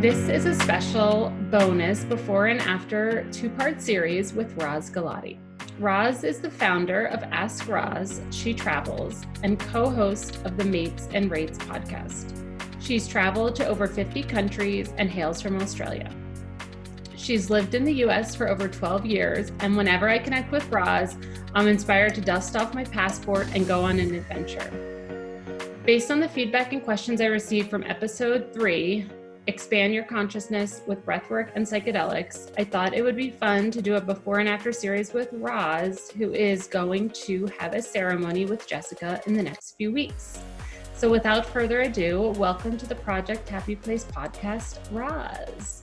This is a special bonus before and after two part series with Roz Galati. Roz is the founder of Ask Roz, She Travels, and co host of the Mates and Rates podcast. She's traveled to over 50 countries and hails from Australia. She's lived in the US for over 12 years, and whenever I connect with Roz, I'm inspired to dust off my passport and go on an adventure. Based on the feedback and questions I received from episode three, expand your consciousness with breathwork and psychedelics, I thought it would be fun to do a before and after series with Roz, who is going to have a ceremony with Jessica in the next few weeks. So, without further ado, welcome to the Project Happy Place podcast, Roz.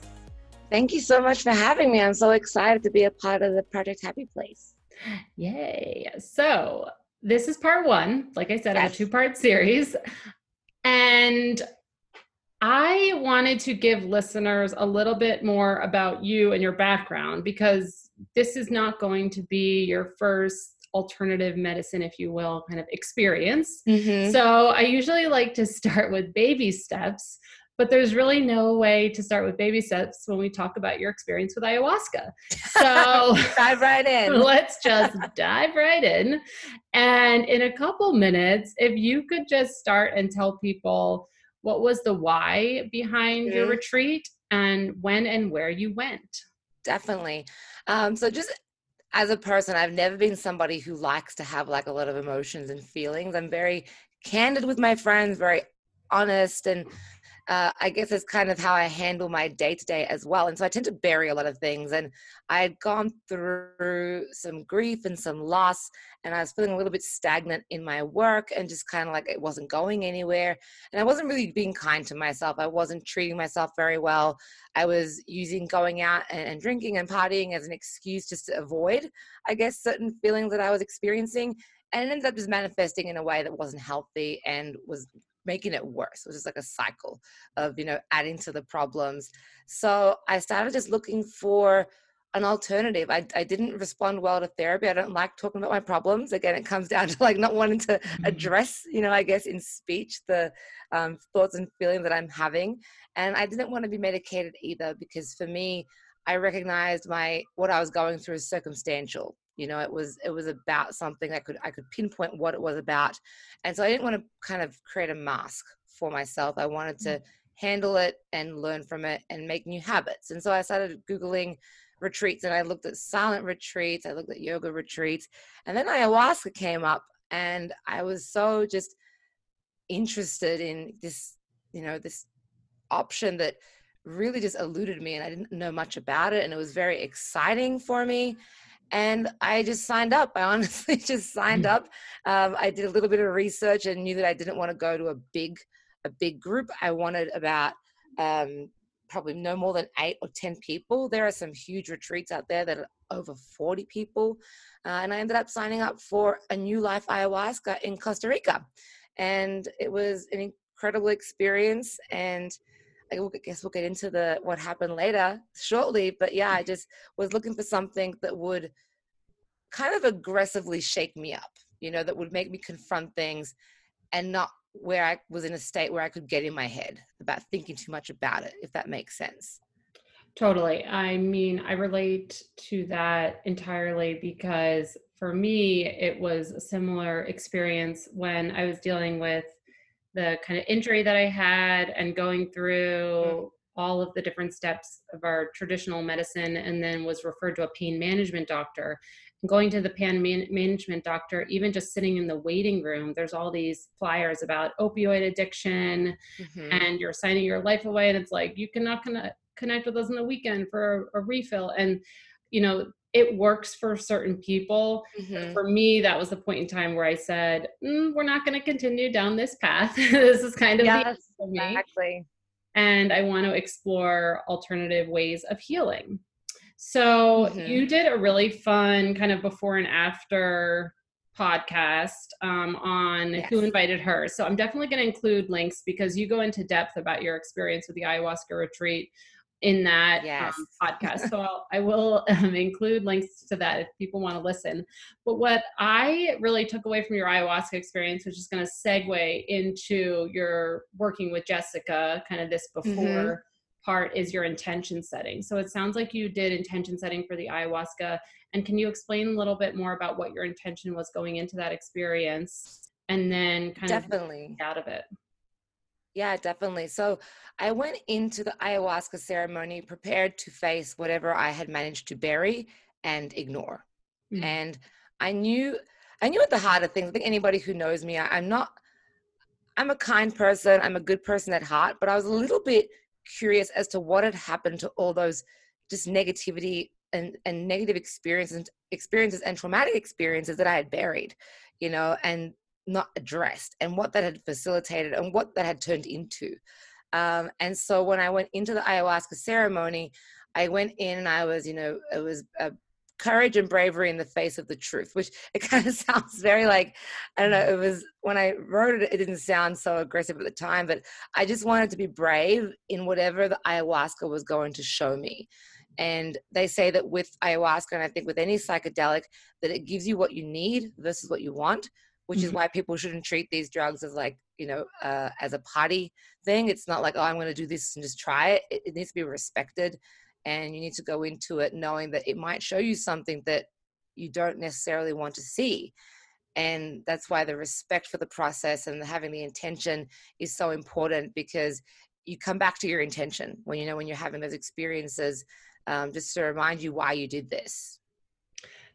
Thank you so much for having me. I'm so excited to be a part of the Project Happy Place. Yay. So, this is part one, like I said, yes. of a two part series. And I wanted to give listeners a little bit more about you and your background because this is not going to be your first alternative medicine, if you will, kind of experience. Mm-hmm. So I usually like to start with baby steps, but there's really no way to start with baby steps when we talk about your experience with ayahuasca. So dive right in. let's just dive right in. And in a couple minutes, if you could just start and tell people what was the why behind mm-hmm. your retreat and when and where you went? Definitely. Um, so just as a person, I've never been somebody who likes to have like a lot of emotions and feelings. I'm very candid with my friends, very honest and uh, I guess it's kind of how I handle my day to day as well. And so I tend to bury a lot of things. And I had gone through some grief and some loss, and I was feeling a little bit stagnant in my work and just kind of like it wasn't going anywhere. And I wasn't really being kind to myself. I wasn't treating myself very well. I was using going out and, and drinking and partying as an excuse just to avoid, I guess, certain feelings that I was experiencing and it ended up just manifesting in a way that wasn't healthy and was making it worse which is like a cycle of you know adding to the problems. So i started just looking for an alternative. I, I didn't respond well to therapy. I don't like talking about my problems. Again it comes down to like not wanting to mm-hmm. address you know i guess in speech the um, thoughts and feelings that i'm having. And i didn't want to be medicated either because for me i recognized my what i was going through as circumstantial you know it was it was about something i could i could pinpoint what it was about. And so i didn't want to kind of create a mask for myself. I wanted to mm. handle it and learn from it and make new habits. And so i started googling retreats and i looked at silent retreats i looked at yoga retreats and then ayahuasca came up and i was so just interested in this you know this option that really just eluded me and i didn't know much about it and it was very exciting for me and I just signed up. I honestly just signed mm. up. Um, I did a little bit of research and knew that I didn't want to go to a big, a big group. I wanted about um, probably no more than eight or ten people. There are some huge retreats out there that are over forty people, uh, and I ended up signing up for a New Life Ayahuasca in Costa Rica, and it was an incredible experience and I guess we'll get into the what happened later shortly. But yeah, I mm-hmm. just was looking for something that would kind of aggressively shake me up, you know, that would make me confront things and not where I was in a state where I could get in my head about thinking too much about it, if that makes sense. Totally. I mean, I relate to that entirely because for me, it was a similar experience when I was dealing with the kind of injury that I had and going through mm. all of the different steps of our traditional medicine and then was referred to a pain management doctor going to the pain man- management doctor even just sitting in the waiting room there's all these flyers about opioid addiction mm-hmm. and you're signing your life away and it's like you cannot connect, connect with us in the weekend for a, a refill and you know it works for certain people. Mm-hmm. For me, that was the point in time where I said, mm, "We're not going to continue down this path. this is kind of yes, for me." Exactly. And I want to explore alternative ways of healing. So mm-hmm. you did a really fun kind of before and after podcast um, on yes. who invited her. So I'm definitely going to include links because you go into depth about your experience with the ayahuasca retreat in that um, yes. um, podcast. so I'll, I will um, include links to that if people want to listen. But what I really took away from your ayahuasca experience, which is going to segue into your working with Jessica, kind of this mm-hmm. before part is your intention setting. So it sounds like you did intention setting for the ayahuasca. And can you explain a little bit more about what your intention was going into that experience and then kind definitely. of out of it? Yeah, definitely. So I went into the ayahuasca ceremony prepared to face whatever I had managed to bury and ignore. Mm-hmm. And I knew I knew at the heart of things, I think anybody who knows me, I, I'm not I'm a kind person, I'm a good person at heart, but I was a little bit curious as to what had happened to all those just negativity and, and negative experiences experiences and traumatic experiences that I had buried, you know, and not addressed and what that had facilitated and what that had turned into. Um, and so when I went into the ayahuasca ceremony, I went in and I was, you know, it was a courage and bravery in the face of the truth, which it kind of sounds very like, I don't know, it was when I wrote it, it didn't sound so aggressive at the time, but I just wanted to be brave in whatever the ayahuasca was going to show me. And they say that with ayahuasca, and I think with any psychedelic, that it gives you what you need versus what you want, which mm-hmm. is why people shouldn't treat these drugs as like, you know, uh, as a party thing. It's not like, oh, I'm going to do this and just try it. It, it needs to be respected and you need to go into it knowing that it might show you something that you don't necessarily want to see and that's why the respect for the process and having the intention is so important because you come back to your intention when you know when you're having those experiences um, just to remind you why you did this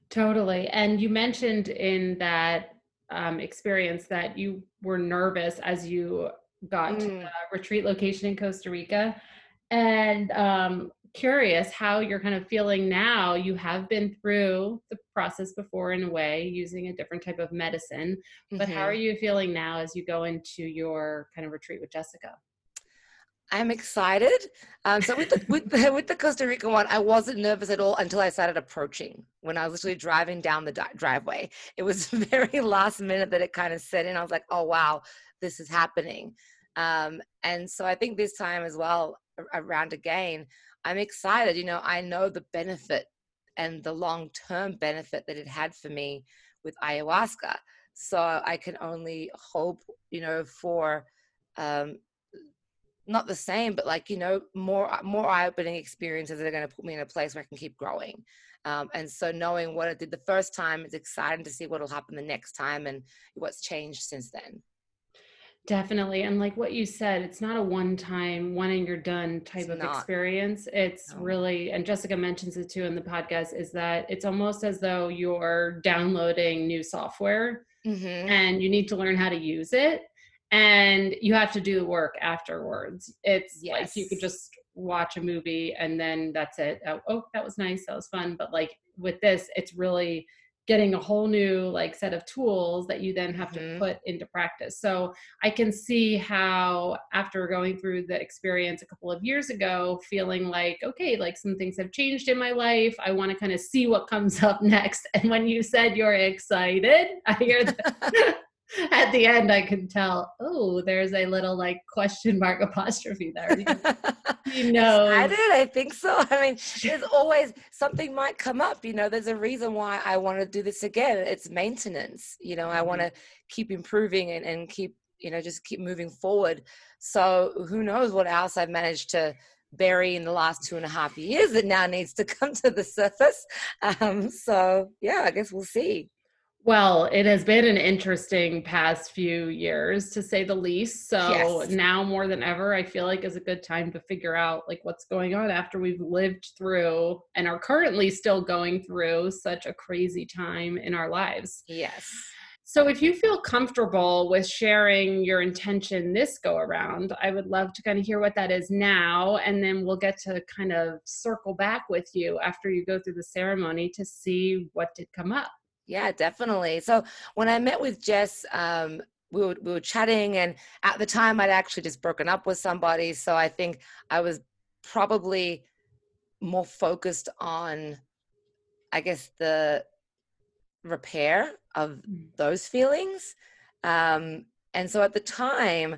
totally and you mentioned in that um, experience that you were nervous as you got mm. to the retreat location in costa rica and um, curious how you're kind of feeling now. You have been through the process before in a way using a different type of medicine, but mm-hmm. how are mm-hmm. you feeling now as you go into your kind of retreat with Jessica? I'm excited. Um, so with the, with the with the Costa Rica one, I wasn't nervous at all until I started approaching. When I was literally driving down the di- driveway, it was very last minute that it kind of set in. I was like, "Oh wow, this is happening." Um, and so I think this time as well, around again, I'm excited. You know, I know the benefit and the long term benefit that it had for me with ayahuasca. So I can only hope, you know, for um, not the same, but like you know, more more eye opening experiences that are going to put me in a place where I can keep growing. Um, and so knowing what I did the first time, it's exciting to see what will happen the next time and what's changed since then. Definitely. And like what you said, it's not a one time, one and you're done type it's of not. experience. It's no. really, and Jessica mentions it too in the podcast, is that it's almost as though you're downloading new software mm-hmm. and you need to learn how to use it. And you have to do the work afterwards. It's yes. like you could just watch a movie and then that's it. Oh, oh, that was nice. That was fun. But like with this, it's really, getting a whole new like set of tools that you then have mm-hmm. to put into practice so i can see how after going through the experience a couple of years ago feeling like okay like some things have changed in my life i want to kind of see what comes up next and when you said you're excited i hear that at the end i can tell oh there's a little like question mark apostrophe there. You know i did i think so. I mean there's always something might come up you know there's a reason why i want to do this again. It's maintenance you know i want to mm-hmm. keep improving and, and keep you know just keep moving forward. So who knows what else i've managed to bury in the last two and a half years that now needs to come to the surface. Um, so yeah i guess we'll see well, it has been an interesting past few years to say the least. So yes. now more than ever, I feel like is a good time to figure out like what's going on after we've lived through and are currently still going through such a crazy time in our lives. Yes. So if you feel comfortable with sharing your intention this go around, I would love to kind of hear what that is now. And then we'll get to kind of circle back with you after you go through the ceremony to see what did come up. Yeah, definitely. So when I met with Jess, um, we were, we were chatting, and at the time I'd actually just broken up with somebody. So I think I was probably more focused on, I guess, the repair of mm. those feelings. Um, and so at the time,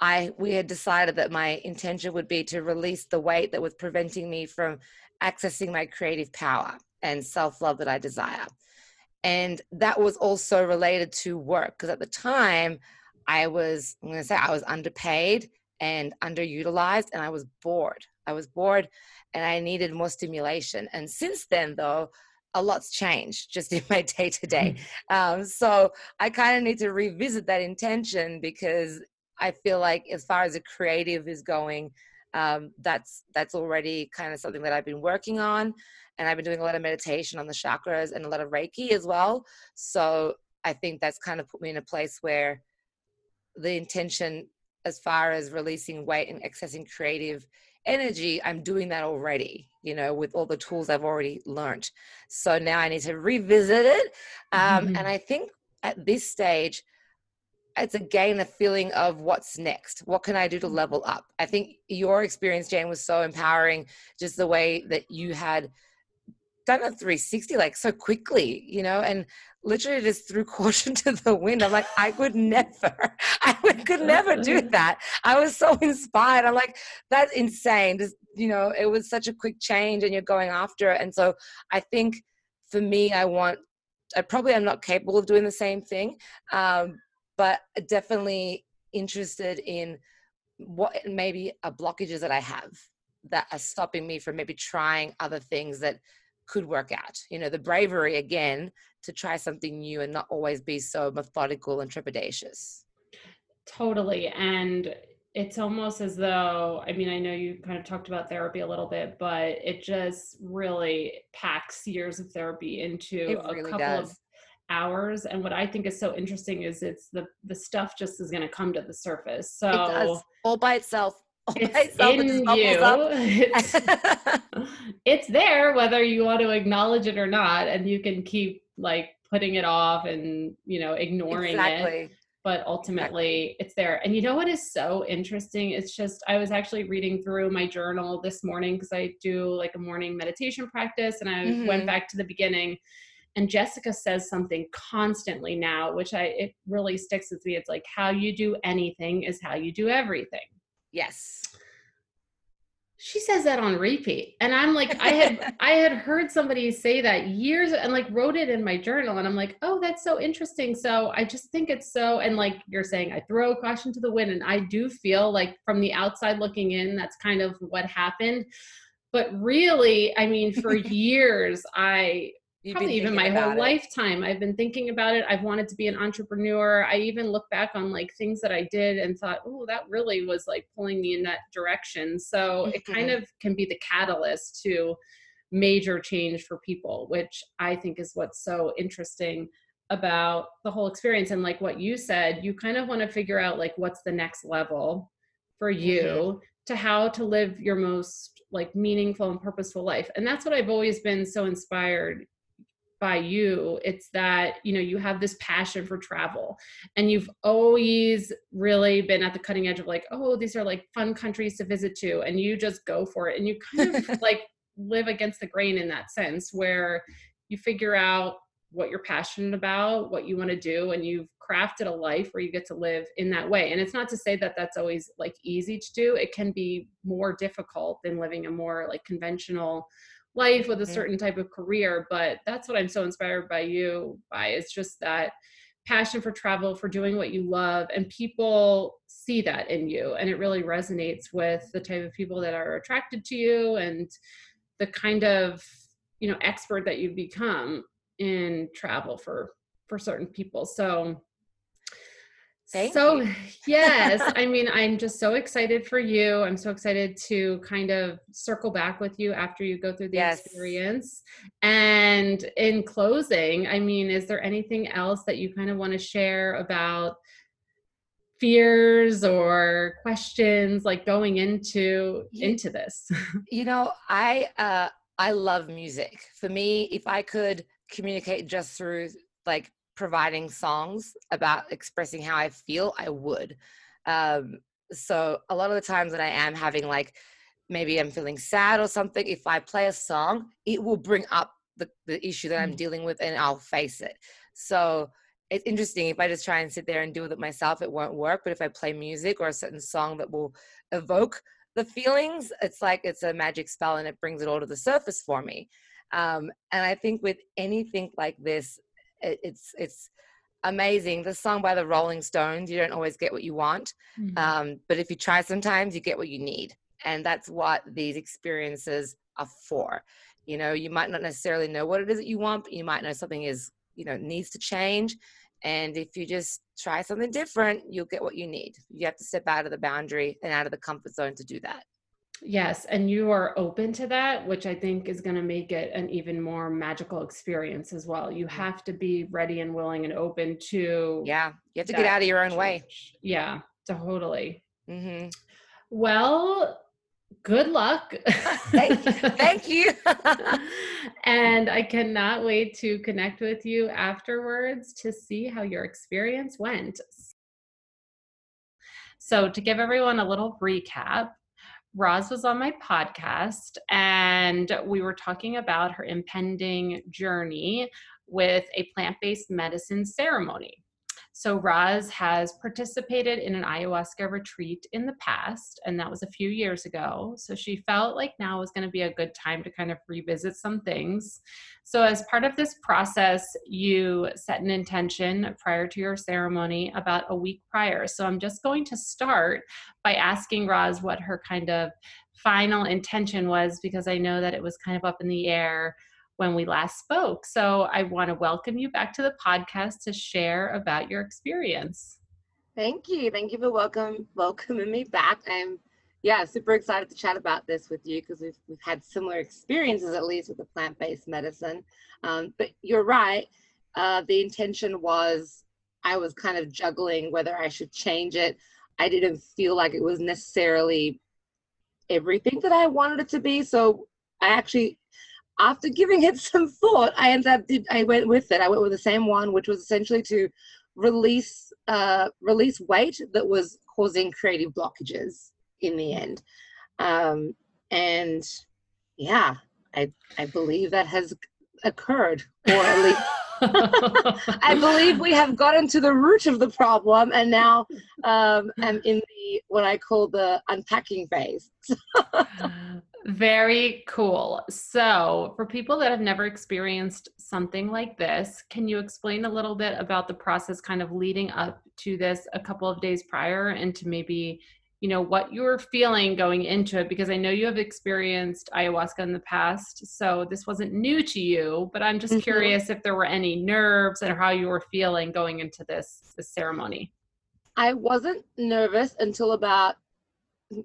I we had decided that my intention would be to release the weight that was preventing me from accessing my creative power and self love that I desire. And that was also related to work because at the time I was, I'm going to say, I was underpaid and underutilized and I was bored. I was bored and I needed more stimulation. And since then, though, a lot's changed just in my day to day. So I kind of need to revisit that intention because I feel like as far as the creative is going, um, that's that's already kind of something that I've been working on, and I've been doing a lot of meditation on the chakras and a lot of Reiki as well. So I think that's kind of put me in a place where the intention, as far as releasing weight and accessing creative energy, I'm doing that already. You know, with all the tools I've already learned. So now I need to revisit it, um, mm-hmm. and I think at this stage it's again a feeling of what's next what can i do to mm-hmm. level up i think your experience jane was so empowering just the way that you had done a 360 like so quickly you know and literally just threw caution to the wind. I'm like i would never i would, could never do that. I was so inspired. I'm like that's insane. Just you know it was such a quick change and you're going after it. And so i think for me i want I probably am not capable of doing the same thing, um, but definitely interested in what maybe a blockages that I have that are stopping me from maybe trying other things that could work out. You know, the bravery again to try something new and not always be so methodical and trepidatious. Totally. And it's almost as though, I mean, I know you kind of talked about therapy a little bit, but it just really packs years of therapy into a couple does. of hours and what i think is so interesting is it's the the stuff just is going to come to the surface so it does. all by itself it's in you. It's, it's there whether you want to acknowledge it or not and you can keep like putting it off and you know ignoring exactly. it but ultimately exactly. it's there. And you know what is so interesting? It's just i was actually reading through my journal this morning because i do like a morning meditation practice and i mm-hmm. went back to the beginning and jessica says something constantly now which i it really sticks with me. It's like how you do anything is how you do everything yes. She says that on repeat and i'm like i had i had heard somebody say that years and like wrote it in my journal and i'm like oh that's so interesting. So i just think it's so and like you're saying i throw caution to the wind and i do feel like from the outside looking in that's kind of what happened. But really i mean for years i You've probably even my whole it. lifetime i've been thinking about it i've wanted to be an entrepreneur i even look back on like things that i did and thought oh that really was like pulling me in that direction so mm-hmm. it kind of can be the catalyst to major change for people which i think is what's so interesting about the whole experience and like what you said you kind of want to figure out like what's the next level for you mm-hmm. to how to live your most like meaningful and purposeful life and that's what i've always been so inspired by you it's that you know you have this passion for travel and you've always really been at the cutting edge of like oh these are like fun countries to visit to and you just go for it and you kind of like live against the grain in that sense where you figure out what you're passionate about what you want to do and you've crafted a life where you get to live in that way and it's not to say that that's always like easy to do it can be more difficult than living a more like conventional life with a mm-hmm. certain type of career but that's what i'm so inspired by you by it's just that passion for travel for doing what you love and people see that in you and it really resonates with the type of people that are attracted to you and the kind of you know expert that you've become in travel for for certain people so Thank so you. yes i mean i'm just so excited for you i'm so excited to kind of circle back with you after you go through the yes. experience and in closing i mean is there anything else that you kind of want to share about fears or questions like going into into this you know i uh i love music for me if i could communicate just through like providing songs about expressing how I feel, I would. Um, so a lot of the times when I am having like maybe I'm feeling sad or something, if I play a song, it will bring up the, the issue that I'm mm. dealing with and I'll face it. So it's interesting. If I just try and sit there and deal with it myself, it won't work. But if I play music or a certain song that will evoke the feelings, it's like it's a magic spell and it brings it all to the surface for me. Um, and I think with anything like this, it's it's amazing. The song by the Rolling Stones, you don't always get what you want, mm-hmm. um, but if you try, sometimes you get what you need. And that's what these experiences are for. You know, you might not necessarily know what it is that you want, but you might know something is, you know, needs to change. And if you just try something different, you'll get what you need. You have to step out of the boundary and out of the comfort zone to do that. Yes, and you are open to that, which I think is going to make it an even more magical experience as well. You mm-hmm. have to be ready and willing and open to. Yeah, you have to get out of your own way. Yeah, totally. Mm-hmm. Well, good luck. thank, thank you. and I cannot wait to connect with you afterwards to see how your experience went. So, to give everyone a little recap, Roz was on my podcast and we were talking about her impending journey with a plant based medicine ceremony. So, Roz has participated in an ayahuasca retreat in the past, and that was a few years ago. So, she felt like now was going to be a good time to kind of revisit some things. So, as part of this process, you set an intention prior to your ceremony about a week prior. So, I'm just going to start by asking Roz what her kind of final intention was because I know that it was kind of up in the air when we last spoke. So I want to welcome you back to the podcast to share about your experience. Thank you. Thank you for welcome welcoming me back. I'm yeah, super excited to chat about this with you because we've we've had similar experiences at least with the plant-based medicine. Um, but you're right. Uh, the intention was I was kind of juggling whether I should change it. I didn't feel like it was necessarily everything that I wanted it to be. So I actually after giving it some thought, I ended up did, I went with it. I went with the same one, which was essentially to release uh, release weight that was causing creative blockages in the end. Um, and yeah, I I believe that has occurred, or at least. I believe we have gotten to the root of the problem, and now um, I'm in the what I call the unpacking phase. Very cool. So, for people that have never experienced something like this, can you explain a little bit about the process kind of leading up to this a couple of days prior and to maybe, you know, what you were feeling going into it? Because I know you have experienced ayahuasca in the past, so this wasn't new to you, but I'm just mm-hmm. curious if there were any nerves and how you were feeling going into this, this ceremony. I wasn't nervous until about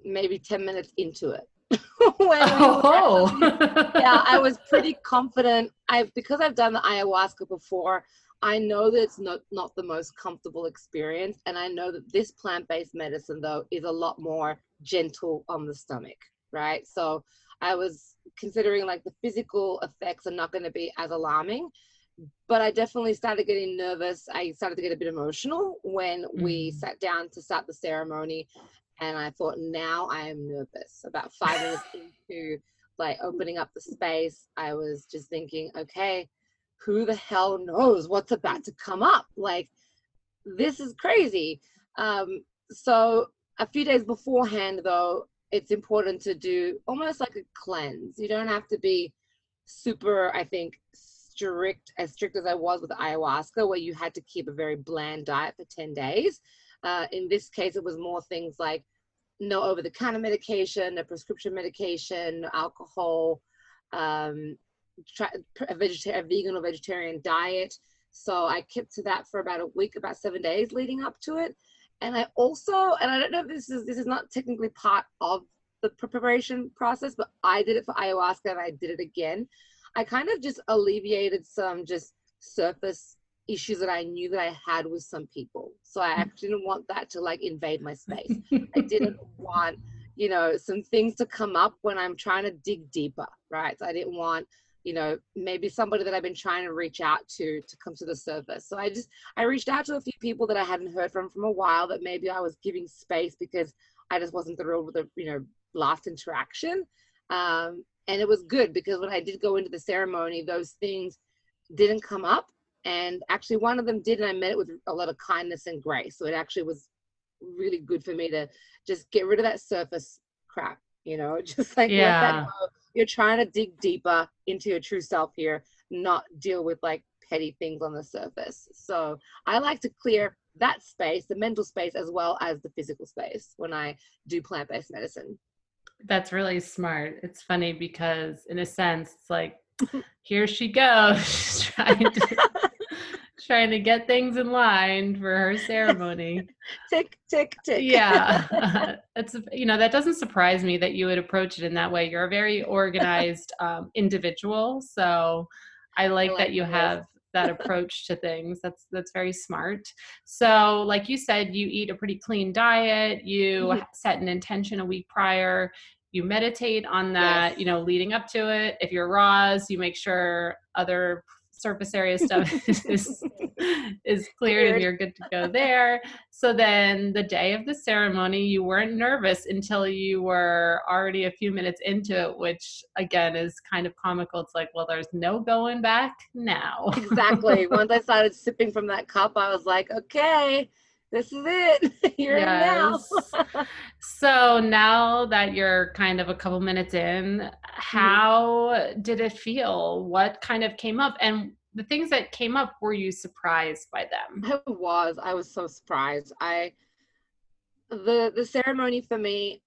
maybe 10 minutes into it. oh. yeah, I was pretty confident. I because I've done the ayahuasca before, I know that it's not not the most comfortable experience, and I know that this plant-based medicine though is a lot more gentle on the stomach, right? So I was considering like the physical effects are not going to be as alarming, but I definitely started getting nervous. I started to get a bit emotional when mm. we sat down to start the ceremony and I thought, now I am nervous. About five minutes into like opening up the space, I was just thinking, okay, who the hell knows what's about to come up? Like, this is crazy. Um, so a few days beforehand, though, it's important to do almost like a cleanse. You don't have to be super, I think, strict, as strict as I was with ayahuasca, where you had to keep a very bland diet for 10 days. Uh, in this case, it was more things like no over the counter medication, no prescription medication, no alcohol, um, try, a, vegetarian, a vegan or vegetarian diet. So I kept to that for about a week, about seven days leading up to it. And I also, and I don't know if this is this is not technically part of the preparation process, but I did it for ayahuasca and I did it again. I kind of just alleviated some just surface issues that I knew that I had with some people. So I actually didn't want that to like invade my space. I didn't want, you know, some things to come up when I'm trying to dig deeper, right? So I didn't want, you know, maybe somebody that I've been trying to reach out to to come to the surface. So I just I reached out to a few people that I hadn't heard from from a while that maybe I was giving space because I just wasn't thrilled with the, you know, last interaction. Um, and it was good because when I did go into the ceremony, those things didn't come up and actually one of them did and i met it with a lot of kindness and grace. So it actually was really good for me to just get rid of that surface crap you know just like yeah. you're trying to dig deeper into your true self here not deal with like petty things on the surface. So i like to clear that space the mental space as well as the physical space when i do plant-based medicine. That's really smart. It's funny because, in a sense, it's like, here she goes, She's trying to trying to get things in line for her ceremony. tick, tick, tick. yeah, that's you know that doesn't surprise me that you would approach it in that way. You're a very organized um, individual, so I like, I like that you have that approach to things. That's that's very smart. So, like you said, you eat a pretty clean diet. You mm-hmm. set an intention a week prior. You meditate on that, yes. you know, leading up to it. If you're Roz, you make sure other surface area stuff is is cleared and you're good to go there. So then the day of the ceremony, you weren't nervous until you were already a few minutes into it, which again is kind of comical. It's like, well, there's no going back now. exactly. Once I started sipping from that cup, I was like, okay, this is it. You're yes. now. so now that you're kind of a couple minutes in, mm-hmm. how mm-hmm. did it feel? What kind of came up? And the things that came up, were you surprised by them? I was. I was so surprised. I the the ceremony for me,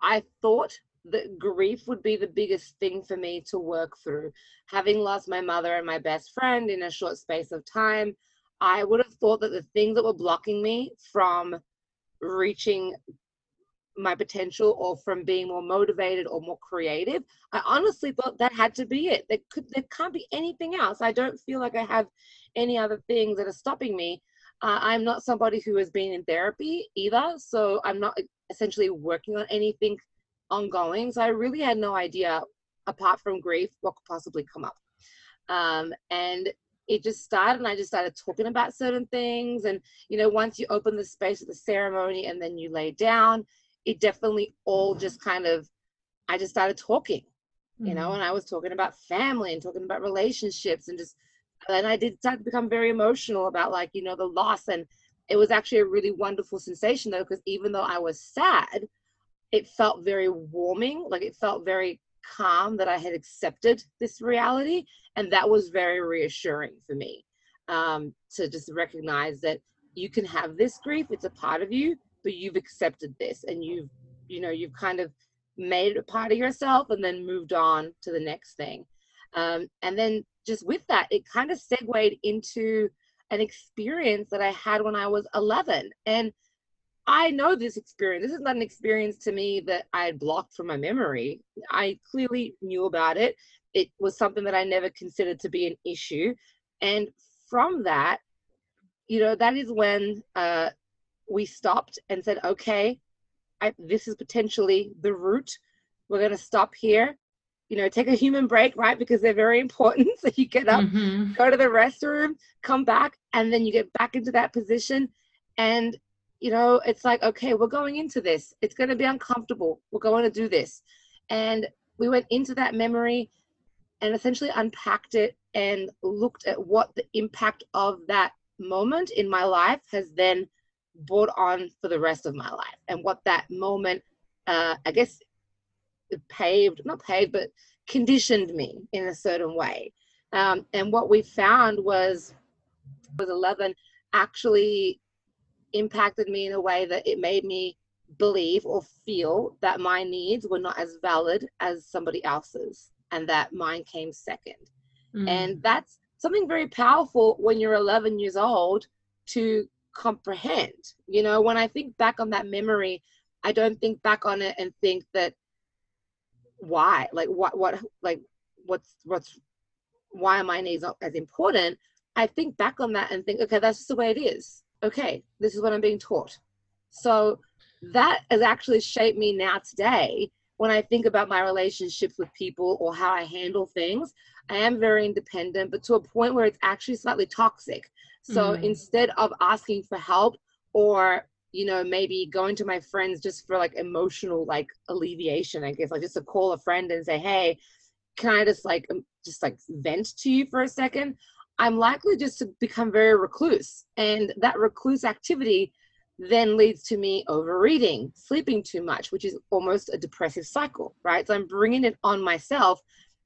I thought that grief would be the biggest thing for me to work through. Having lost my mother and my best friend in a short space of time, I would have thought that the things that were blocking me from reaching my potential or from being more motivated or more creative i honestly thought that had to be it. There could there can't be anything else. I don't feel like i have any other things that are stopping me. Uh, i'm not somebody who has been in therapy either so i'm not essentially working on anything ongoing so i really had no idea apart from grief what could possibly come up. Um, and it just started and I just started talking about certain things. And, you know, once you open the space of the ceremony and then you lay down, it definitely all just kind of, I just started talking, you know, mm-hmm. and I was talking about family and talking about relationships and just, and I did start to become very emotional about like, you know, the loss. And it was actually a really wonderful sensation though, because even though I was sad, it felt very warming. Like it felt very calm that I had accepted this reality. And that was very reassuring for me um, to just recognize that you can have this grief, it's a part of you, but you've accepted this and you've, you know, you've kind of made it a part of yourself and then moved on to the next thing. Um, and then just with that, it kind of segued into an experience that I had when I was 11. And I know this experience. This is not an experience to me that I had blocked from my memory. I clearly knew about it. It was something that I never considered to be an issue. And from that, you know, that is when uh, we stopped and said, okay, I, this is potentially the route. We're going to stop here. You know, take a human break, right? Because they're very important. So you get up, mm-hmm. go to the restroom, come back, and then you get back into that position. And you know, it's like, okay, we're going into this. It's going to be uncomfortable. We're going to do this. And we went into that memory and essentially unpacked it and looked at what the impact of that moment in my life has then brought on for the rest of my life and what that moment, uh, I guess, paved, not paved, but conditioned me in a certain way. Um, and what we found was, was 11 actually impacted me in a way that it made me believe or feel that my needs were not as valid as somebody else's and that mine came second. Mm. And that's something very powerful when you're 11 years old to comprehend. You know, when I think back on that memory, I don't think back on it and think that why, like what, what, like what's, what's, why are my needs not as important? I think back on that and think, okay, that's just the way it is okay, this is what I'm being taught. So that has actually shaped me now today when I think about my relationships with people or how I handle things. I am very independent, but to a point where it's actually slightly toxic. So mm. instead of asking for help or you know maybe going to my friends just for like emotional like alleviation i guess like just to call a friend and say hey can i just like um, just like vent to you for a second I'm likely just to become very recluse. And that recluse activity then leads to me overeating, sleeping too much, which is almost a depressive cycle, right? So I'm bringing it on myself.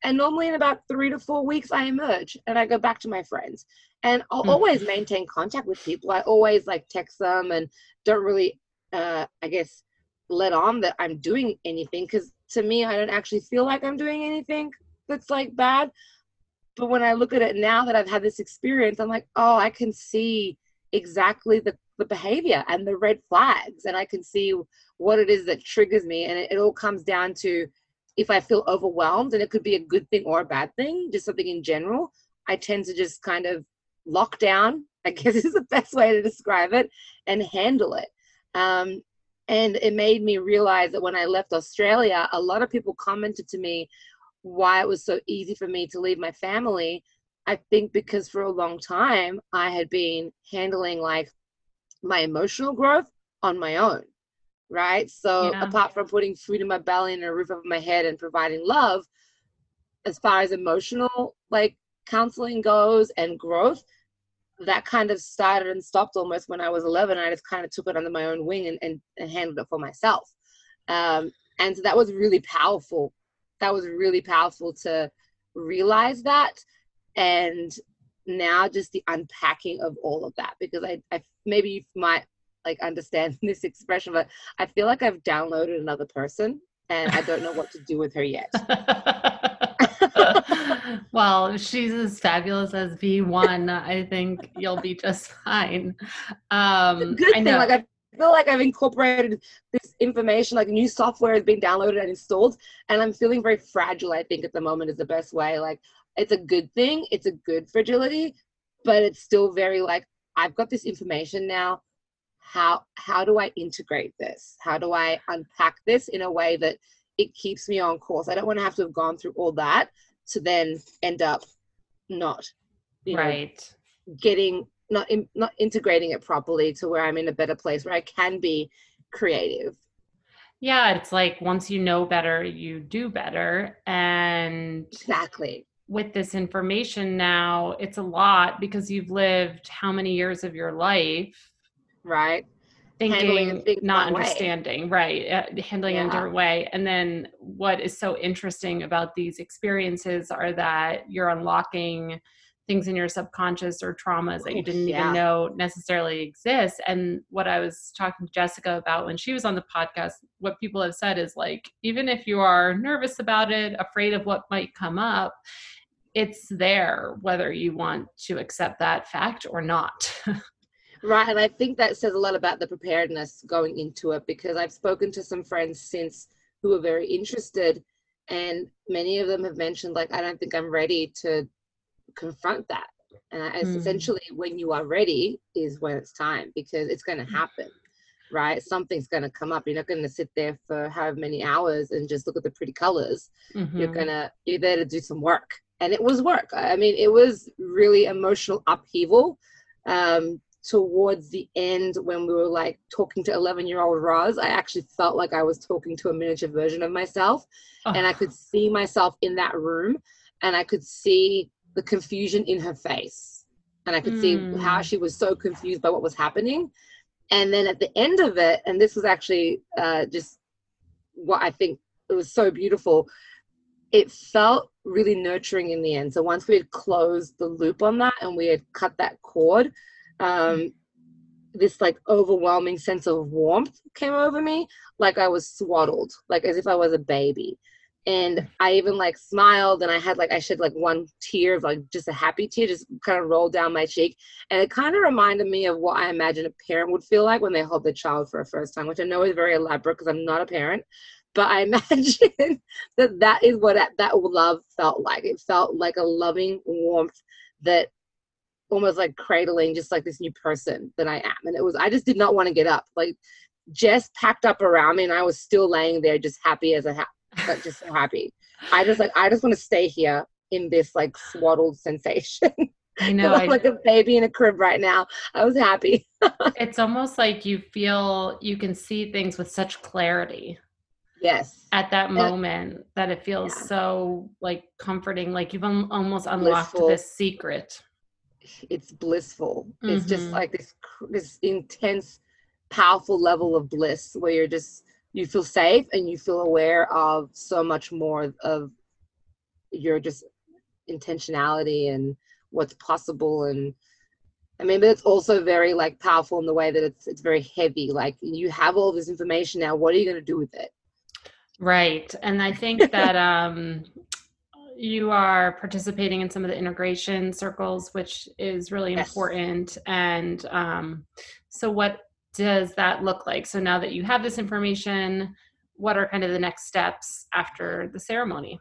And normally in about three to four weeks, I emerge and I go back to my friends. And I'll mm. always maintain contact with people. I always like text them and don't really, uh, I guess, let on that I'm doing anything because to me, I don't actually feel like I'm doing anything that's like bad. But when I look at it now that I've had this experience, I'm like, oh, I can see exactly the, the behavior and the red flags, and I can see what it is that triggers me. And it, it all comes down to if I feel overwhelmed, and it could be a good thing or a bad thing, just something in general, I tend to just kind of lock down, I guess is the best way to describe it, and handle it. Um, and it made me realize that when I left Australia, a lot of people commented to me why it was so easy for me to leave my family. I think because for a long time I had been handling like my emotional growth on my own right? So yeah. apart from putting food in my belly and a roof over my head and providing love, as far as emotional like counseling goes and growth, that kind of started and stopped almost when I was 11. I just kind of took it under my own wing and, and, and handled it for myself. Um, and so that was really powerful. That was really powerful to realize that. And now just the unpacking of all of that, because I, I maybe you might like understand this expression, but I feel like I've downloaded another person and I don't know what to do with her yet. well, she's as fabulous as V1. I think you'll be just fine. Um, good thing, like I feel like I've incorporated this information, like new software has been downloaded and installed, and I'm feeling very fragile. I think at the moment is the best way. Like it's a good thing, it's a good fragility, but it's still very like I've got this information now. How how do i integrate this? How do i unpack this in a way that it keeps me on course? I don't want to have to have gone through all that to then end up not right know, getting not in, not integrating it properly to where i'm in a better place where i can be creative. Yeah it's like once you know better you do better and exactly with this information now it's a lot because you've lived how many years of your life right thinking not understanding way. right uh, handling yeah. in a different way and then what is so interesting about these experiences are that you're unlocking things in your subconscious or traumas that you didn't yeah. even know necessarily exist and what i was talking to jessica about when she was on the podcast what people have said is like even if you are nervous about it afraid of what might come up it's there whether you want to accept that fact or not Right. And I think that says a lot about the preparedness going into it because I've spoken to some friends since who are very interested, and many of them have mentioned, like, I don't think I'm ready to confront that. And mm. essentially, when you are ready, is when it's time because it's going to mm. happen, right? Something's going to come up. You're not going to sit there for however many hours and just look at the pretty colors. Mm-hmm. You're going to, you're there to do some work. And it was work. I mean, it was really emotional upheaval. Um, towards the end when we were like talking to 11 year old Roz, I actually felt like I was talking to a miniature version of myself. Oh. And I could see myself in that room and I could see the confusion in her face. And I could mm. see how she was so confused by what was happening. And then at the end of it, and this was actually uh, just what I think it was so beautiful, it felt really nurturing in the end. So once we had closed the loop on that and we had cut that cord, um, this like overwhelming sense of warmth came over me, like I was swaddled, like as if I was a baby. And I even like smiled and I had like I shed like one tear of like just a happy tear just kind of rolled down my cheek. And it kind of reminded me of what I imagine a parent would feel like when they hold their child for a first time, which I know is very elaborate because I'm not a parent. But I imagine that that is what that love felt like. It felt like a loving warmth that almost like cradling just like this new person that I am. And it was, I just did not want to get up. Like Jess packed up around me and I was still laying there just happy as a, ha- just so happy. I just like, I just want to stay here in this like swaddled sensation. I know. I'm like a baby in a crib right now. I was happy. it's almost like you feel you can see things with such clarity. Yes. At that moment, that it feels yeah. so like comforting, like you've almost unlocked Blissful. this secret it's blissful. Mm-hmm. It's just mm-hmm. like this this intense, powerful level of bliss where you're just you feel safe and you feel aware of so much more of your just intentionality and what's possible and I mean, but it's also very like powerful in the way that it's it's very heavy. Like you have all this information now. What are you going to do with it? Right, and I think that um, you are participating in some of the integration circles, which is really yes. important. And um, so, what does that look like? So now that you have this information, what are kind of the next steps after the ceremony?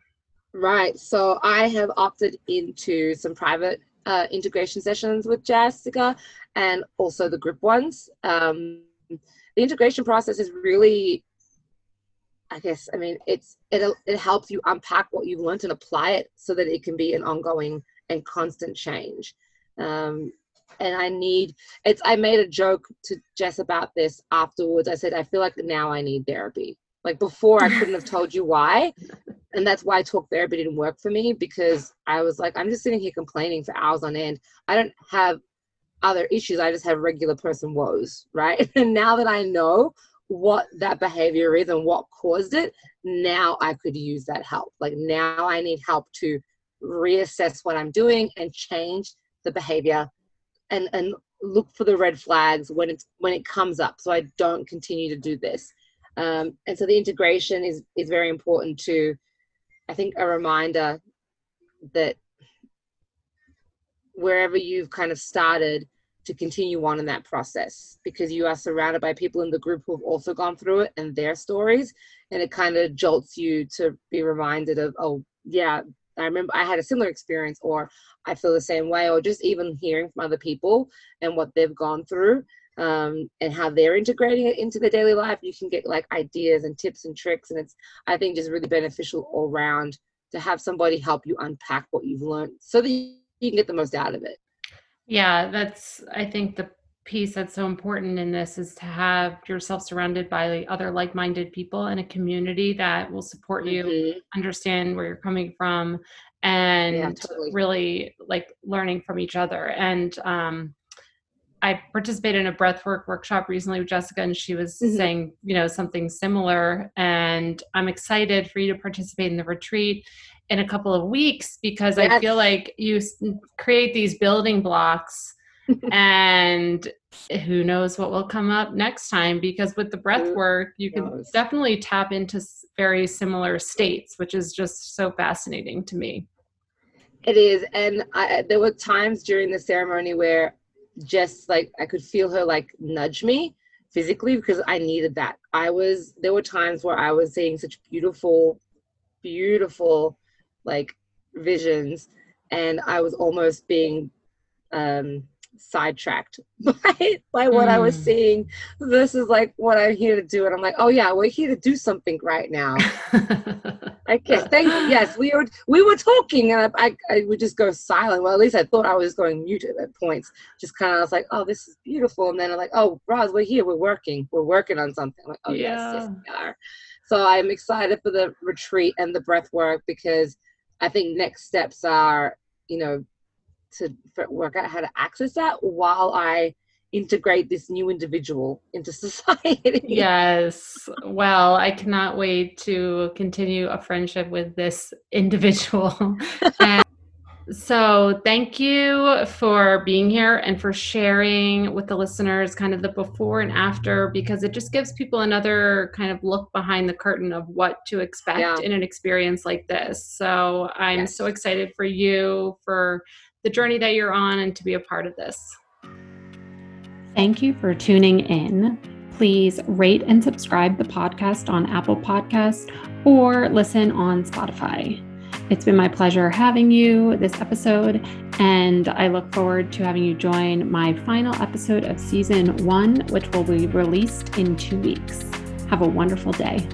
Right. So I have opted into some private uh, integration sessions with Jessica and also the group ones. Um, the integration process is really, I guess, I mean, it's it it helps you unpack what you've learned and apply it so that it can be an ongoing and constant change. Um, and I need it's. I made a joke to Jess about this afterwards. I said I feel like now I need therapy. Like before, I couldn't have told you why, and that's why talk therapy didn't work for me because I was like, I'm just sitting here complaining for hours on end. I don't have other issues. I just have regular person woes, right? And now that I know what that behavior is and what caused it, now I could use that help. Like now I need help to reassess what I'm doing and change the behavior and and look for the red flags when it's when it comes up so I don't continue to do this. Um, and so the integration is is very important to I think a reminder that wherever you've kind of started to continue on in that process because you are surrounded by people in the group who have also gone through it and their stories and it kind of jolts you to be reminded of oh yeah i remember i had a similar experience or i feel the same way or just even hearing from other people and what they've gone through um, and how they're integrating it into their daily life. You can get like ideas and tips and tricks, and it's I think just really beneficial all around to have somebody help you unpack what you've learned so that you can get the most out of it. Yeah, that's I think the piece that's so important in this is to have yourself surrounded by other like-minded people and a community that will support you, mm-hmm. understand where you're coming from, and yeah, totally. really like learning from each other. And um, I participated in a breathwork workshop recently with Jessica, and she was mm-hmm. saying, you know, something similar. And I'm excited for you to participate in the retreat in a couple of weeks because yes. I feel like you create these building blocks, and who knows what will come up next time. Because with the breath work, you can definitely tap into very similar states, which is just so fascinating to me. It is, and I, there were times during the ceremony where just like I could feel her like nudge me physically because I needed that. I was there were times where I was seeing such beautiful, beautiful like visions and I was almost being um sidetracked by by what mm. I was hmm. seeing. This is like what I'm here to do, and I'm like, oh yeah, we're here to do something right now. I guess. Thank you. Yes, we were we were talking, and I, I, I would just go silent. Well, at least I thought I was going mute at points. Just kind of I was like, oh, this is beautiful, and then I'm like, oh, Roz, we're here, we're working, we're working on something. I'm like, oh yeah. yes, yes, we are. So I'm excited for the retreat and the breath work because I think next steps are, you know, to work out how to access that while I integrate this new individual into society. Yes. Well, I cannot wait to continue a friendship with this individual. and so, thank you for being here and for sharing with the listeners kind of the before and after because it just gives people another kind of look behind the curtain of what to expect yeah. in an experience like this. So, I'm yes. so excited for you for the journey that you're on and to be a part of this. Thank you for tuning in. Please rate and subscribe the podcast on Apple Podcast or listen on Spotify. It's been my pleasure having you this episode, and I look forward to having you join my final episode of season one, which will be released in two weeks. Have a wonderful day.